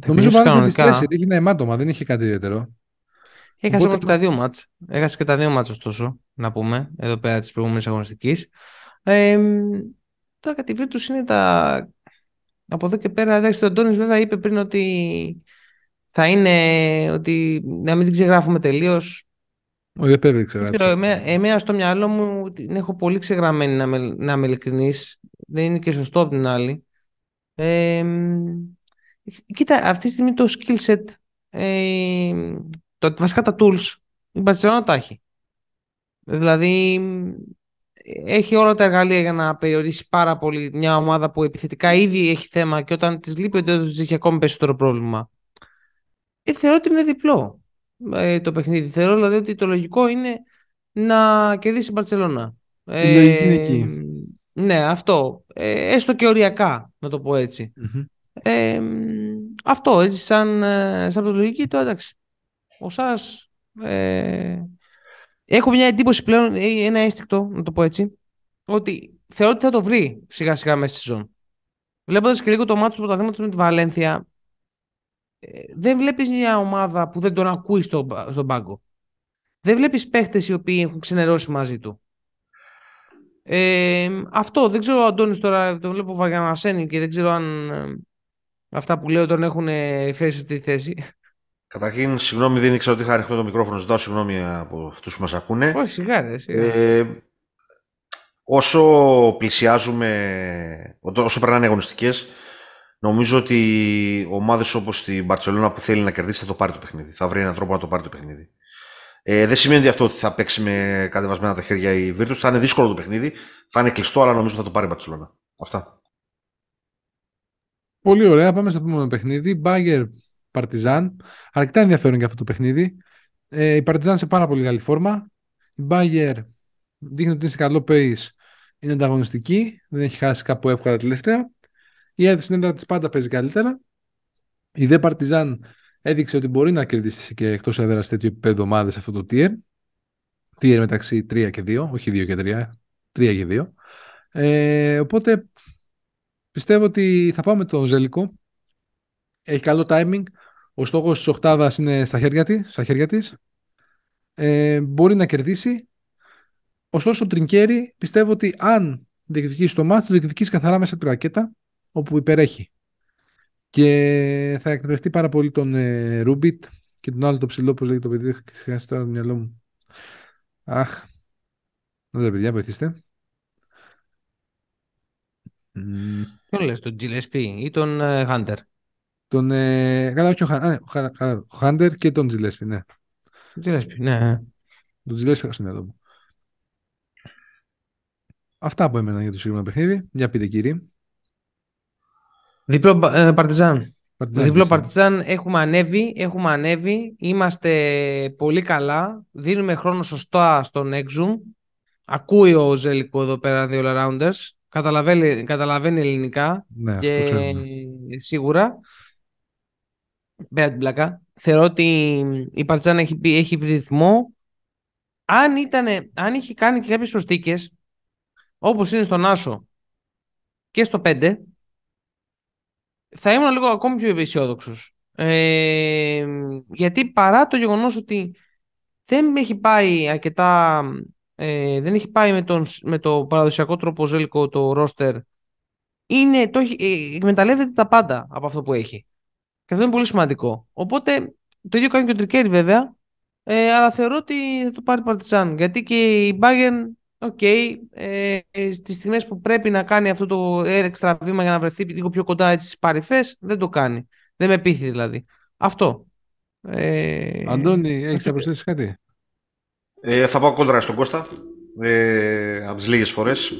B: θα
A: Νομίζω
B: επιστρέψει
A: πάλι θα
B: κανονικά.
A: επιστρέψει. γιατί Έχει ένα αιμάτωμα, δεν είχε κάτι ιδιαίτερο.
B: Έχασε
A: Οπότε-
B: μόνο και τα δύο μάτς. Έχασε και τα δύο μάτς ωστόσο, να πούμε, εδώ πέρα της προηγούμενης αγωνιστικής. Ε, τώρα κατά τη Virtus είναι τα... Από εδώ και πέρα, εντάξει, ο Αντώνης βέβαια είπε πριν ότι θα είναι, ότι να μην την ξεγράφουμε τελείως.
A: Όχι, δεν πρέπει να ξέρω.
B: Δεν ξέρω, εμένα, εμένα στο μυαλό μου την έχω πολύ ξεγραμμένη να με, να είμαι ειλικρινής. Δεν είναι και σωστό από την άλλη. Ε, κοίτα, αυτή τη στιγμή το skill set, ε, το, βασικά τα tools, η Barcelona τα έχει. Δηλαδή, έχει όλα τα εργαλεία για να περιορίσει πάρα πολύ μια ομάδα που επιθετικά ήδη έχει θέμα και όταν της λείπει ο της έχει ακόμη περισσότερο πρόβλημα. Ε, θεωρώ ότι είναι διπλό ε, το παιχνίδι. Θεωρώ δηλαδή ότι το λογικό είναι να κερδίσει η Μπαρτσελώνα.
A: Η λογική είναι εκεί.
B: Ναι, αυτό. Ε, έστω και οριακά, να το πω έτσι.
A: Μμμ.
B: Ε, αυτό, έτσι, σαν, ε, σαν λογική, το εντάξει. Ο Σάρας, ε, έχω μια εντύπωση πλέον, ε, ένα αίσθηκτο, να το πω έτσι, ότι θεωρώ ότι θα το βρει σιγά σιγά μέσα στη σεζόν. Βλέποντας και λίγο το μάτι του πρωταθλήματος με τη Βαλένθια, ε, δεν βλέπεις μια ομάδα που δεν τον ακούει στο, στον πάγκο. Δεν βλέπεις παίχτες οι οποίοι έχουν ξενερώσει μαζί του. Ε, αυτό, δεν ξέρω ο Αντώνης τώρα, τον βλέπω βαριανασένει και δεν ξέρω αν ε, αυτά που λέω τον έχουν ε, φέρει σε αυτή τη θέση.
C: Καταρχήν, συγγνώμη, δεν ήξερα ότι είχα ανοιχτό το μικρόφωνο. Ζητάω συγγνώμη από αυτούς που μας ακούνε.
B: Όχι, σιγά, ρε, σιγά.
C: Ε, όσο πλησιάζουμε, όσο περνάνε οι αγωνιστικές, νομίζω ότι ομάδες όπως η Μπαρσελόνα που θέλει να κερδίσει θα το πάρει το παιχνίδι. Θα βρει έναν τρόπο να το πάρει το παιχνίδι. Ε, δεν σημαίνει ότι αυτό ότι θα παίξει με κατεβασμένα τα χέρια η Virtus. Θα είναι δύσκολο το παιχνίδι. Θα είναι κλειστό, αλλά νομίζω θα το πάρει η Μπαρσελόνα. Αυτά.
A: Πολύ ωραία. Πάμε στο επόμενο παιχνίδι. Μπάγκερ Παρτιζάν. Αρκετά ενδιαφέρον για αυτό το παιχνίδι. Ε, η Παρτιζάν σε πάρα πολύ καλή φόρμα. Η Μπάγκερ δείχνει ότι είναι σε καλό pace. Είναι ανταγωνιστική. Δεν έχει χάσει κάπου εύκολα τελευταία. Η έδρα στην έδρα της πάντα παίζει καλύτερα. Η δε Παρτιζάν έδειξε ότι μπορεί να κερδίσει και εκτός έδρας τέτοιο επίπεδο ομάδες αυτό το tier. Tier μεταξύ 3 και 2, όχι 2 και 3, 3 και 2. Ε, οπότε Πιστεύω ότι θα πάμε το Ζελικό. Έχει καλό timing. Ο στόχος της οκτάδας είναι στα χέρια της. Στα χέρια της. Ε, μπορεί να κερδίσει. Ωστόσο, ο Τρινκέρι πιστεύω ότι αν διεκδικήσει το μάτι, το διεκδικήσει καθαρά μέσα από τη ρακέτα, όπου υπερέχει. Και θα εκπαιδευτεί πάρα πολύ τον ε, Ρούμπιτ και τον άλλο το ψηλό, όπως λέγεται το παιδί, ξεχάσει τώρα το μυαλό μου. Αχ. Δεν παιδιά, βοηθήστε.
B: Ποιον λες, τον Gillespie ή τον Χάντερ.
A: Τον, ε, καλά, όχι ο Χάντερ και τον Gillespie, ναι.
B: Gillespie, ναι.
A: Τον Gillespie στο μυαλό μου. Αυτά από εμένα για το συγκεκριμένο παιχνίδι. Για πείτε κύριε.
B: Διπλό ε, Παρτιζάν.
A: Παρτιζάν,
B: Διπλό
A: εσύ.
B: Παρτιζάν έχουμε ανέβει, έχουμε ανέβει, είμαστε πολύ καλά, δίνουμε χρόνο σωστά στον Exum. Ακούει ο Ζέλικο εδώ πέρα δύο all-rounders, καταλαβαίνει, καταλαβαίνει ελληνικά
A: Ναι, αυτό
B: και
A: ξέρουμε.
B: σίγουρα. Πέρα από την πλάκα. Θεωρώ ότι η Παρτιζάν έχει, πει- έχει ρυθμό. Αν, ήτανε, αν είχε κάνει και κάποιες προστίκες, όπως είναι στον Άσο και στο 5, θα ήμουν λίγο ακόμη πιο αισιόδοξος. Ε, γιατί παρά το γεγονός ότι δεν έχει πάει αρκετά ε, δεν έχει πάει με, τον, με το παραδοσιακό τρόπο Ζέλικο το ρόστερ είναι, το έχει, ε, εκμεταλλεύεται τα πάντα από αυτό που έχει και αυτό είναι πολύ σημαντικό οπότε το ίδιο κάνει και ο Τρινκέρι βέβαια ε, αλλά θεωρώ ότι θα το πάρει Παρτιζάν γιατί και η Bayern Ok, ε, ε, στις στιγμές που πρέπει να κάνει αυτό το έξτρα βήμα για να βρεθεί λίγο πιο κοντά έτσι στις παρυφές, δεν το κάνει. Δεν με πείθει δηλαδή. Αυτό. Ε,
A: Αντώνη, έχεις
B: αυτό-
A: να προσθέσεις κάτι;
C: Ε, θα πάω κόντρα στον Κώστα. Ε, από τις λίγες φορές.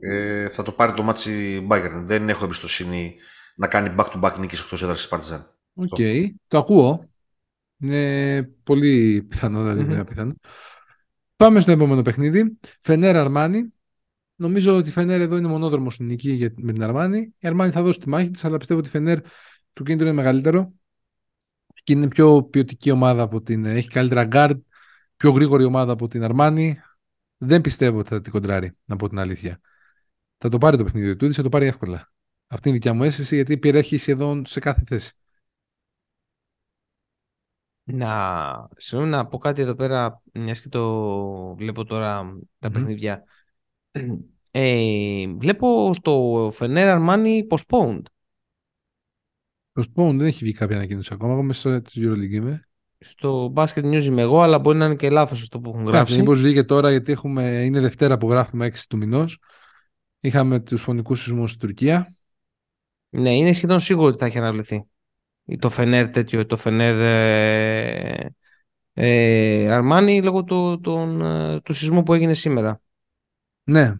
C: Ε, θα το πάρει το ματς η Bayern. Δεν έχω εμπιστοσύνη να κάνει back-to-back νίκες εκτός έδρας της Partizan.
A: Ok, το ακούω. Είναι πολύ πιθανό, δηλαδή
B: Μμμ.
A: είναι πιθανό. Πάμε στο επόμενο παιχνίδι. Φενέρ Αρμάνι. Νομίζω ότι η Φενέρ εδώ είναι μονόδρομος στην νική για- με την Αρμάνι. Η Αρμάνι θα δώσει τη μάχη της, αλλά πιστεύω ότι η Φενέρ του κίνητρο είναι μεγαλύτερο και είναι πιο ποιοτική ομάδα από την. Έχει καλύτερα guard, πιο γρήγορη ομάδα από την Αρμάνι. Δεν πιστεύω ότι θα την κοντράρει, να πω την αλήθεια. Θα το πάρει το παιχνίδι του, θα το πάρει εύκολα. Αυτή είναι η δικιά μου αίσθηση, γιατί περιέχεις σχεδόν σε κάθε θέση.
B: Να, συγγνώμη να πω κάτι εδώ πέρα, μιας και το βλέπω τώρα τα
A: Μμμ.
B: παιχνίδια. Ε, βλέπω στο Fener Armani postponed.
A: Το Spawn δεν έχει βγει κάποια ανακοίνωση ακόμα. Εγώ μέσα της EuroLeague είμαι.
B: Στο Basket News είμαι εγώ, αλλά μπορεί να είναι και λάθος αυτό που έχουν
A: Εντάξει,
B: γράψει.
A: μήπως βγήκε τώρα γιατί έχουμε, είναι Δευτέρα που γράφουμε 6 του μηνός. Είχαμε τους φωνικούς σεισμούς στην Τουρκία.
B: Ναι, είναι σχεδόν σίγουρο ότι θα έχει αναβληθεί. Το Fener τέτοιο, το Fener ε, ε, Armani λόγω του, τον, ε, του σεισμού που έγινε σήμερα.
A: Ναι.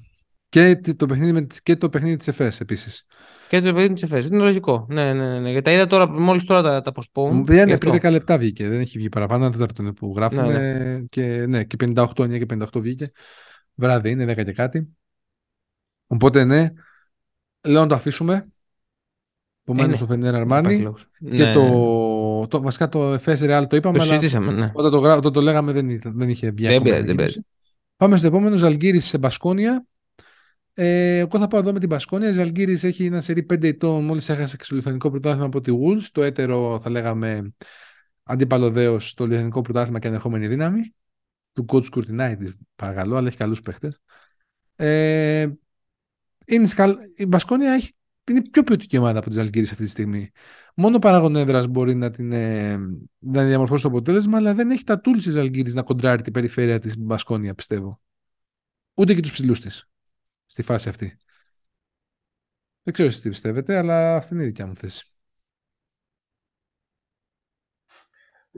A: Και τι- το παιχνίδι, με, και το παιχνίδι της ΕΦΕΣ επίσης.
B: Και το παιδί της ΕΦΕΣ. Είναι λογικό. Ναι, ναι, ναι, ναι. Γιατί τα είδα τώρα, μόλις τώρα τα, τα postpone.
A: Δεν
B: γι'
A: είναι
B: αυτό.
A: πριν 10 λεπτά βγήκε. Δεν έχει βγει παραπάνω. Ένα τέταρτο είναι που γράφουμε.
B: Ναι,
A: Και, ναι, και 58, 9 και 58 βγήκε. Βράδυ είναι 10 και κάτι. Οπότε ναι, λέω να το αφήσουμε. Επομένω
B: ναι.
A: στο Φενέρ
B: Υπάρχει
A: Αρμάνι.
B: λόγος.
A: Και
B: Ναι,
A: το, το, βασικά το ΕΦΕΣ Real το είπαμε,
B: Το
A: αλλά
B: συζητήσαμε, ναι.
A: όταν το, γρα- όταν το λέγαμε δεν, ήταν- δεν είχε βγει
B: Δεν
A: ακόμα
B: πειράζει, δεν
A: ανακοίνωση. Πάμε στο επόμενο, Ζαλγκύρης σε Μπασκόνια. Ε, εγώ θα πάω εδώ με την Μπασκόνια. Η Ζαλγκύρης έχει ένα σερί 5 ετών, μόλις έχασε και στο λιθανικό πρωτάθλημα από τη Wolves. Το έτερο, θα λέγαμε, αντίπαλο δέος στο λιθανικό πρωτάθλημα και ανερχόμενη δύναμη. Του coach Κουρτινάιτης, παρακαλώ, αλλά έχει καλούς παίχτες. Ε, είναι σκαλ... Η Μπασκόνια έχει... είναι πιο ποιοτική ομάδα από τη Ζαλγκύρης αυτή τη στιγμή. Μόνο παράγον έδρας μπορεί να, την, ε, να διαμορφώσει το αποτέλεσμα, αλλά δεν έχει τα tools της Ζαλγκύρης να κοντράρει την περιφέρεια της Μπασκόνια, πιστεύω. Ούτε και τους ψηλούς της στη φάση αυτή. Δεν ξέρω εσείς τι πιστεύετε, αλλά αυτή είναι η δικιά μου θέση.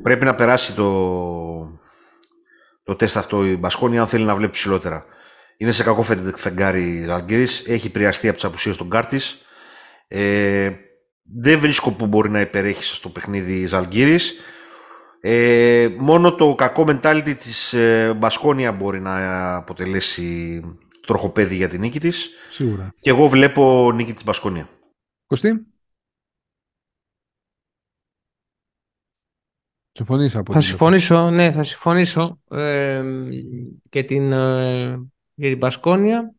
C: Πρέπει να περάσει το, το τεστ αυτό η Μπασκόνια αν θέλει να βλέπει ψηλότερα. Είναι σε κακό φε- φεγγάρι Ζαλγκύρης, έχει επηρεαστεί από τις απουσίες των Κάρτης. Ε, δεν βρίσκω που μπορεί να υπερέχει στο παιχνίδι Ζαλγκύρης. Ε, μόνο το κακό mentality της ε, Μπασκόνια μπορεί να αποτελέσει τροχοπέδι για την νίκη της.
A: Σίγουρα.
C: Και εγώ βλέπω νίκη της Μπασκόνια.
A: Κωστή; Συμφωνείς από
B: Θα
A: την-
B: συμφωνήσω, ναι, θα συμφωνήσω ε, και την, ε, για την Μπασκόνια.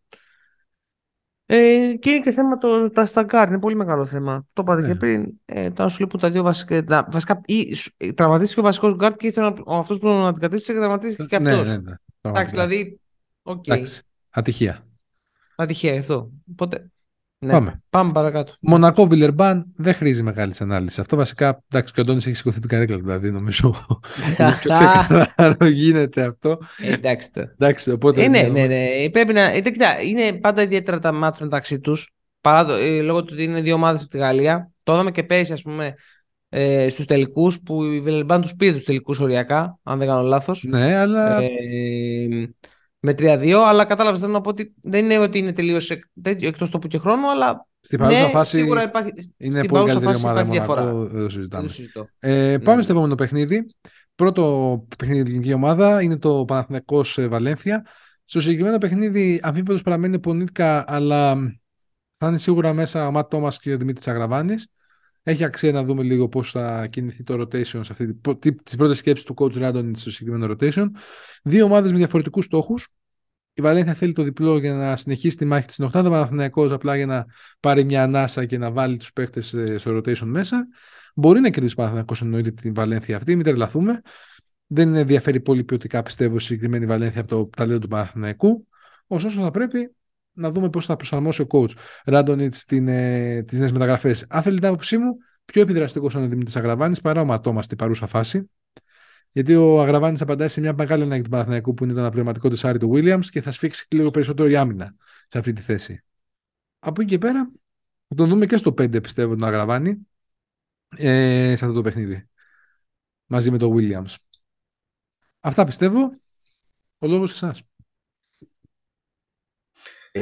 B: Ε, και είναι και θέμα το, στα γκαρντ, είναι πολύ μεγάλο θέμα. Το είπατε
A: Ναι.
B: και πριν. Ε, το αν σου λείπουν τα δύο βασικά. τα- βασικά ή, σου- ε, τραυματίστηκε ο βασικός γκαρντ και ήθελε να- ο αυτός που τον αντικατέστησε και τραυματίστηκε και
A: ναι,
B: αυτός.
A: ναι, ναι,
B: Εντάξει,
A: πραγματικά.
B: δηλαδή. Οκ.
A: Εντάξει. Ατυχία.
B: Ατυχία αυτό. Οπότε. Ναι.
A: Πάμε.
B: Πάμε παρακάτω.
A: Μονακό Βιλερμπάν δεν χρήζει μεγάλη ανάλυση. Αυτό βασικά. Εντάξει, και ο Αντώνης έχει σηκωθεί την καρέκλα, δηλαδή νομίζω. είναι πιο ξεκάθαρο γίνεται αυτό.
B: Ε, εντάξει τώρα.
A: Εντάξει, οπότε.
B: Ε, ναι,
A: μιλάμε-
B: ναι, ναι. Πρέπει να. Ε, κοίτα, είναι πάντα ιδιαίτερα τα ματς μεταξύ τους. Παρά το, ε, λόγω του ότι είναι δύο ομάδες από τη Γαλλία. Το είδαμε και πέρυσι, ας πούμε, ε, στους τελικούς που η Βιλερμπάν τους πήρε τους τελικούς οριακά, αν δεν κάνω λάθος.
A: Ναι, αλλά.
B: Ε, με 3-2, αλλά κατάλαβες θέλω να πω ότι δεν είναι ότι είναι τελείως εκτός τόπου και χρόνου, αλλά
A: στην παρούσα
B: ναι,
A: φάση
B: σίγουρα υπάρχει.
A: είναι
B: στην
A: πολύ
B: παρούσα
A: καλύτερη
B: φάση
A: ομάδα.
B: υπάρχει διαφορά.
A: Μονακό, δεν το
B: Δεν
A: συζητάμε.
B: το συζητώ.
A: Ε, πάμε
B: Ναι.
A: στο επόμενο παιχνίδι. Πρώτο παιχνίδι για την ελληνική ομάδα είναι το Παναθηναϊκός ε, Βαλένθια. Στο συγκεκριμένο παιχνίδι αμφίβολος παραμένει ο Πονίτκα, αλλά θα είναι σίγουρα μέσα ο Ματ Τόμας και ο Δημήτρης Αγραβάνης. Έχει αξία να δούμε λίγο πώς θα κινηθεί το rotation σε αυτή τη- τι- τις πρώτες σκέψεις του coach Randon στο συγκεκριμένο rotation. Δύο ομάδες με διαφορετικούς στόχους. Η Βαλένθια θέλει το διπλό για να συνεχίσει τη μάχη της στην οκτάδα. Ο Παναθηναϊκός απλά για να πάρει μια ανάσα και να βάλει τους παίχτες ε, στο rotation μέσα. Μπορεί να κερδίσει ο Παναθηναϊκός εννοείται την Βαλένθια αυτή, μην τρελαθούμε. Δεν ενδιαφέρει πολύ ποιοτικά πιστεύω η συγκεκριμένη Βαλένθια από το ταλέντο του Παναθηναϊκού. Ωστόσο θα πρέπει να δούμε πώς θα προσαρμόσει ο coach Ράντονιτς την, ε, τις νέες μεταγραφές. Αν θέλει την άποψή μου, πιο επιδραστικός είναι ο Δημήτρης Αγραβάνης παρά ο Ματώμας στην παρούσα φάση. Γιατί ο Αγραβάνης απαντάει σε μια μεγάλη ανάγκη του Παναθηναϊκού που είναι το αναπληρωματικό της Άρη του Williams και θα σφίξει λίγο περισσότερο η άμυνα σε αυτή τη θέση. Από εκεί και πέρα θα τον δούμε και στο 5 πιστεύω τον Αγραβάνη ε, σε αυτό το παιχνίδι. Μαζί με τον Williams. Αυτά πιστεύω. Ο λόγος εσάς.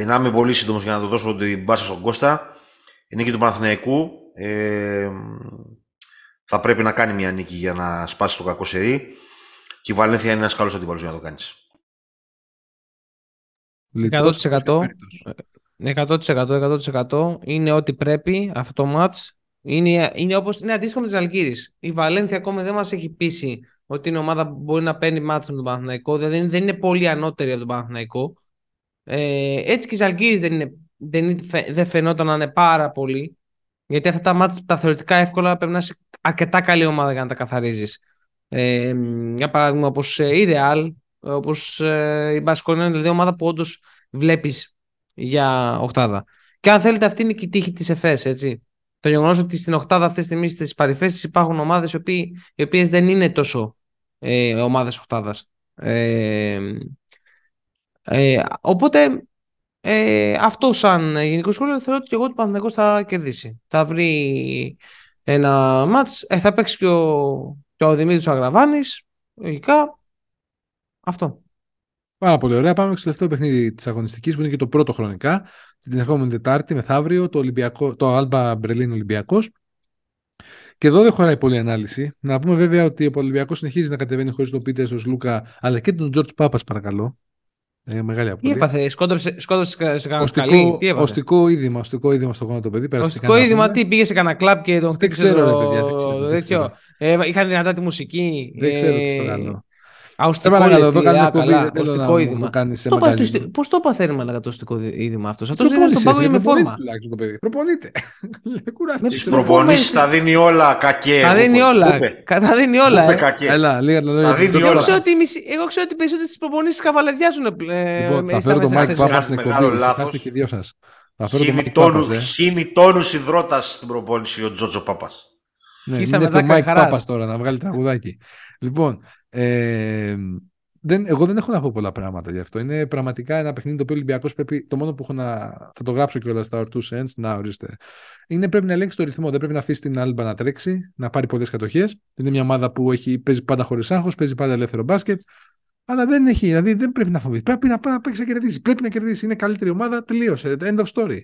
C: Ε, να είμαι πολύ σύντομος για να το δώσω την μπάσα στον Κώστα. Η νίκη του Παναθηναϊκού ε, θα πρέπει να κάνει μια νίκη για να σπάσει το κακό σερί. Και η Βαλένθια είναι ένας καλός αντίπαλο για να το κάνεις.
B: 100%. 100%, 100% είναι ό,τι πρέπει αυτό το match. Είναι, είναι, όπως, είναι αντίστοιχο με τις Αλγύρης. Η Βαλένθια ακόμη δεν μας έχει πείσει ότι είναι ομάδα που μπορεί να παίρνει μάτς με τον Παναθηναϊκό. Δηλαδή δεν είναι πολύ ανώτερη από τον Παναθηναϊκό. Ε, έτσι και η Ζαλγκύρης δεν, είναι, δεν, είναι- φαι- δεν φαινόταν να είναι πάρα πολύ. Γιατί αυτά τα μάτς τα θεωρητικά εύκολα πρέπει να είσαι αρκετά καλή ομάδα για να τα καθαρίζεις. Ε, για παράδειγμα όπως ε, η Real, όπως ε, η Μπασκόνια είναι δηλαδή ομάδα που όντως βλέπεις για οκτάδα. Και αν θέλετε αυτή είναι και η τύχη της ΕΦΕΣ, έτσι. Το γεγονός ότι στην οκτάδα αυτή τη στιγμή στις παρυφές υπάρχουν ομάδες οι, οποίοι, οι οποίες δεν είναι τόσο ε, ομάδες οκτάδας. Ε, ε, οπότε ε, αυτό σαν γενικό σχόλιο θεωρώ ότι και εγώ ότι ο Παναθηναϊκός θα κερδίσει. Θα βρει ένα μάτς, ε, θα παίξει και ο, και ο Δημήτρης Αγραβάνης, λογικά. Αυτό.
A: Πάρα πολύ ωραία. Πάμε στο τελευταίο παιχνίδι της αγωνιστικής που είναι και το πρώτο χρονικά. Την ερχόμενη Τετάρτη, μεθαύριο, το, Ολυμπιακό, το Alba Berlin Ολυμπιακός. Και εδώ δεν χωράει πολλή ανάλυση. Να πούμε βέβαια ότι ο Ολυμπιακός συνεχίζει να κατεβαίνει χωρίς τον Πίτερ, τον Λούκα, αλλά και τον Τζορτ Πάπας, παρακαλώ. Ε, μεγάλη
B: Τι
A: απολύτω.
B: έπαθε, σκόνταψε, σκόνταψε σε κανένα σκαλί,
A: Οστικό,
B: τι έπαθε.
A: οστικό είδημα, οστικό είδημα στο γόνατο παιδί. περαστικά
B: Οστικό
A: να
B: είδημα,
A: πούμε.
B: τι πήγε σε κανένα κλαμπ και τον χτύπησε
A: ξέρω,
B: το-
A: ρε παιδιά, δεν ξέρω,
B: το
A: δεν
B: τέτοιο.
A: ξέρω.
B: Ε, είχαν δυνατά τη μουσική.
A: Δεν ξέρω τι
B: ε,
A: στο καλό.
B: Α,
A: Σε
B: οστικό
A: παρακαλώ,
B: λες,
A: εδώ
B: τι,
A: κάνουμε
B: α,
A: εκπομπή.
B: καλά,
A: Δεν θέλω να
B: οστικό
A: μου
B: είδημα.
A: το κάνεις σε
B: Το είπα,
A: μαγαζί.
B: το- Πώς το παθαίνουμε να το οστικό είδημα αυτό; Αυτός είναι
A: Προπονείσαι,
B: στον πάγκο
A: ρε,
B: ή με
A: προπονείται
B: φόρμα.
A: τουλάχιστον το παιδί. Προπονείται. Κουράστηκε.
B: Με
C: Τις
B: Στην
C: προπονήσεις τα δίνει όλα κακέ.
B: Τα
C: εγώ
B: δίνει
C: πω.
B: όλα.
C: Πού
B: Κα- Τα δίνει όλα.
C: είπε
B: ε.
C: κακέ.
A: Έλα, λίγα τα λόγια.
C: Τα δίνει
A: του
C: όλα.
B: Εγώ
A: Ντόκτα.
B: ξέρω ότι, οι μισοί- εγώ ξέρω ότι οι περισσότερες προπονήσεις καβαλαδιάζουν. Ε,
A: Λοιπόν,
B: με-
A: θα
B: στα
A: φέρω τον
B: μέσα
A: Μάικ
B: της
A: Πάπας
B: σεζόν.
A: στην
C: Μεγάλο
A: εκπομπή.
C: λάθος.
A: Ξεχάστε και οι δυο σας. Θα φέρω τον
C: Χύνει
A: Μάικ Πάπας.
C: τόνους,
A: Ε.
C: χύνει τόνους υδρότας στην προπόνηση ο Τζότζο Πάπας.
A: Ναι,
B: Ίσα
A: μην
B: με
A: έρθει ο
B: δάκα
A: Μάικ
B: χαράς.
A: Πάπας τώρα να βγάλει τραγουδάκι. Λοιπόν, ε, δεν, εγώ δεν έχω να πω πολλά πράγματα γι' αυτό. Είναι πραγματικά ένα παιχνίδι το οποίο ο Ολυμπιακός πρέπει. Το μόνο που έχω να. Θα το γράψω κιόλας στα ορτού Ends, να ορίστε. Είναι πρέπει να ελέγξει το ρυθμό. Δεν πρέπει να αφήσει την Άλμπα να τρέξει, να πάρει πολλές κατοχές. Είναι μια ομάδα που έχει, παίζει πάντα χωρίς άγχος, παίζει πάντα ελεύθερο μπάσκετ. Αλλά δεν έχει, δηλαδή δεν πρέπει να φοβηθεί. Πρέπει να πάει να παίξει να κερδίσει. Πρέπει να κερδίσει. Είναι καλύτερη ομάδα. Τελείωσε. End of story.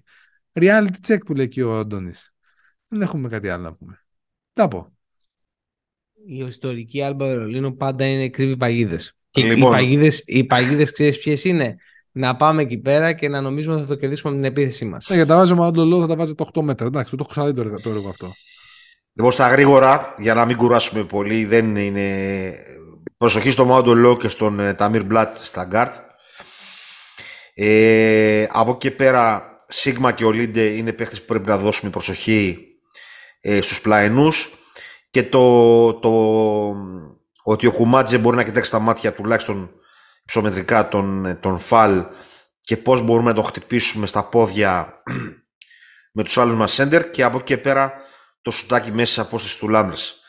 A: Reality check που λέει και ο Αντώνης. Δεν έχουμε κάτι άλλο να πούμε. Τα πω.
B: Η ιστορική Άλμπα Βερολίνου πάντα είναι κρύβοι παγίδες. Και
C: Λοιπόν.
B: οι παγίδες οι παγίδες ξέρεις ποιες είναι; Να πάμε εκεί πέρα και να νομίζουμε ότι θα το κερδίσουμε από την επίθεσή μας.
A: Ναι, για τα βάζω με Λό θα τα βάζετε 8 μέτρα. Εντάξει, το έχω ξαναδεί το έργο, το έργο αυτό.
C: Λοιπόν, στα γρήγορα, για να μην κουράσουμε πολύ, δεν είναι... Προσοχή στο Μάοντο Λο και στον ε, Ταμίρ Μπλατ στα γκαρντ. Ε, από εκεί και πέρα, Σίγμα και Ολίντε είναι παίχτες που πρέπει να δώσουμε προσοχή ε, στους πλαϊνούς και το, το ότι ο Κουμάτζε μπορεί να κοιτάξει τα μάτια τουλάχιστον υψομετρικά τον, τον Φαλ και πώς μπορούμε να το χτυπήσουμε στα πόδια με τους άλλους μας σέντερ και από εκεί και πέρα το σουτάκι μέσα από απόσταση του Λάμπρες.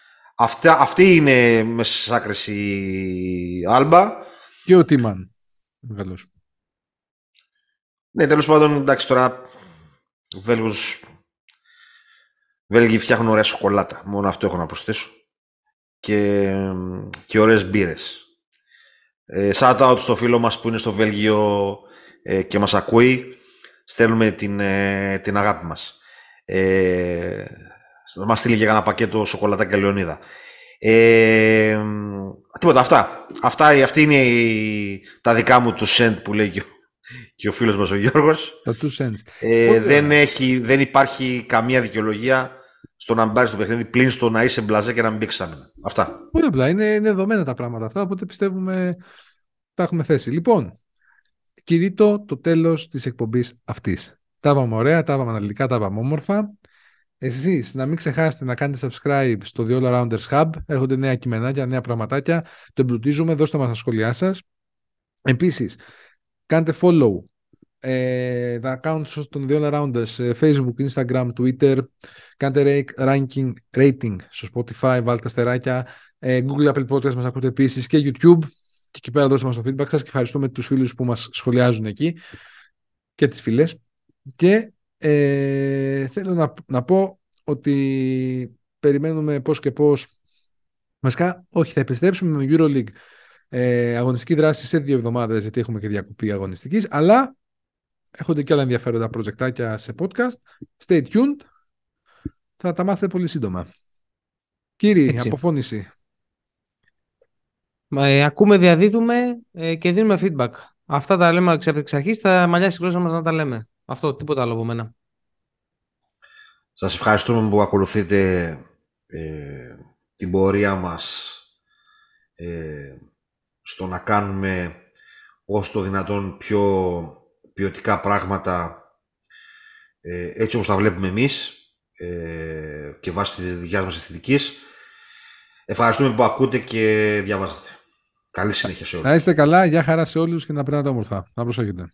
C: αυτή είναι μέσα στις άκρες η Άλμπα.
A: Και ο Τίμαν. Καλώς.
C: Ναι, τέλος πάντων, εντάξει τώρα, Βέλγους, Βέλγοι φτιάχνουν ωραία σοκολάτα. Μόνο αυτό έχω να προσθέσω. Και, και ωραίες μπύρες. Ε, shout out στο φίλο μας που είναι στο Βέλγιο ε, και μας ακούει. Στέλνουμε την, ε, την αγάπη μας. Ε, μας στείλει και ένα πακέτο σοκολατάκια Λεωνίδα. Ε, τίποτα, αυτά. αυτά αυτή είναι η, τα δικά μου τους σεντ που λέει και ο, και ο φίλος μας ο Γιώργος.
A: Τα two cents.
C: Ε, δεν, έχει, δεν υπάρχει καμία δικαιολογία στο να μπει στο παιχνίδι πλην στο να είσαι μπλαζέ και να μην μπει εξάμενα. Αυτά.
A: Πολύ απλά. Είναι, είναι δεδομένα τα πράγματα αυτά, οπότε πιστεύουμε τα έχουμε θέσει. Λοιπόν, κηρύττω το τέλος της εκπομπής αυτής. Τα είπαμε ωραία, τα είπαμε αναλυτικά, τα είπαμε όμορφα. Εσείς να μην ξεχάσετε να κάνετε subscribe στο The All Rounders Hub. Έρχονται νέα κειμενάκια, νέα πραγματάκια. Το εμπλουτίζουμε, δώστε μας τα σχόλιά σας. Επίσης, κάντε follow ε, τα accounts των The All Rounders, ε, Facebook, Instagram, Twitter. Κάντε ranking, rating στο Spotify, βάλτε αστεράκια. Ε, Google, Apple Podcast μας ακούτε επίσης και YouTube. Και εκεί πέρα δώστε μας το feedback σας και ευχαριστούμε τους φίλους που μας σχολιάζουν εκεί και τις φίλες. Και ε, θέλω να, να πω ότι περιμένουμε πώς και πώς Βασικά, όχι, θα επιστρέψουμε με EuroLeague ε, αγωνιστική δράση σε δύο εβδομάδες, γιατί έχουμε και διακοπή αγωνιστικής, αλλά έρχονται και άλλα ενδιαφέροντα προτζεκτάκια σε podcast. Stay tuned. Θα τα μάθετε πολύ σύντομα. Κύριε, αποφώνηση.
B: Ε, ακούμε, διαδίδουμε ε, και δίνουμε feedback. Αυτά τα λέμε εξ αρχής, θα μαλλιάσει η γλώσσα μας να τα λέμε. Αυτό, τίποτα άλλο από μένα.
C: Σας ευχαριστούμε που ακολουθείτε ε, την πορεία μας ε, στο να κάνουμε όσο το δυνατόν πιο ποιοτικά πράγματα ε, έτσι όπως τα βλέπουμε εμείς ε, και βάσει της δικιάς μας αισθητικής. Ευχαριστούμε που ακούτε και διαβάζετε. Καλή συνέχεια σε όλους.
A: Να είστε καλά, γεια χαρά σε όλους και να περνάτε όμορφα. Να προσέχετε.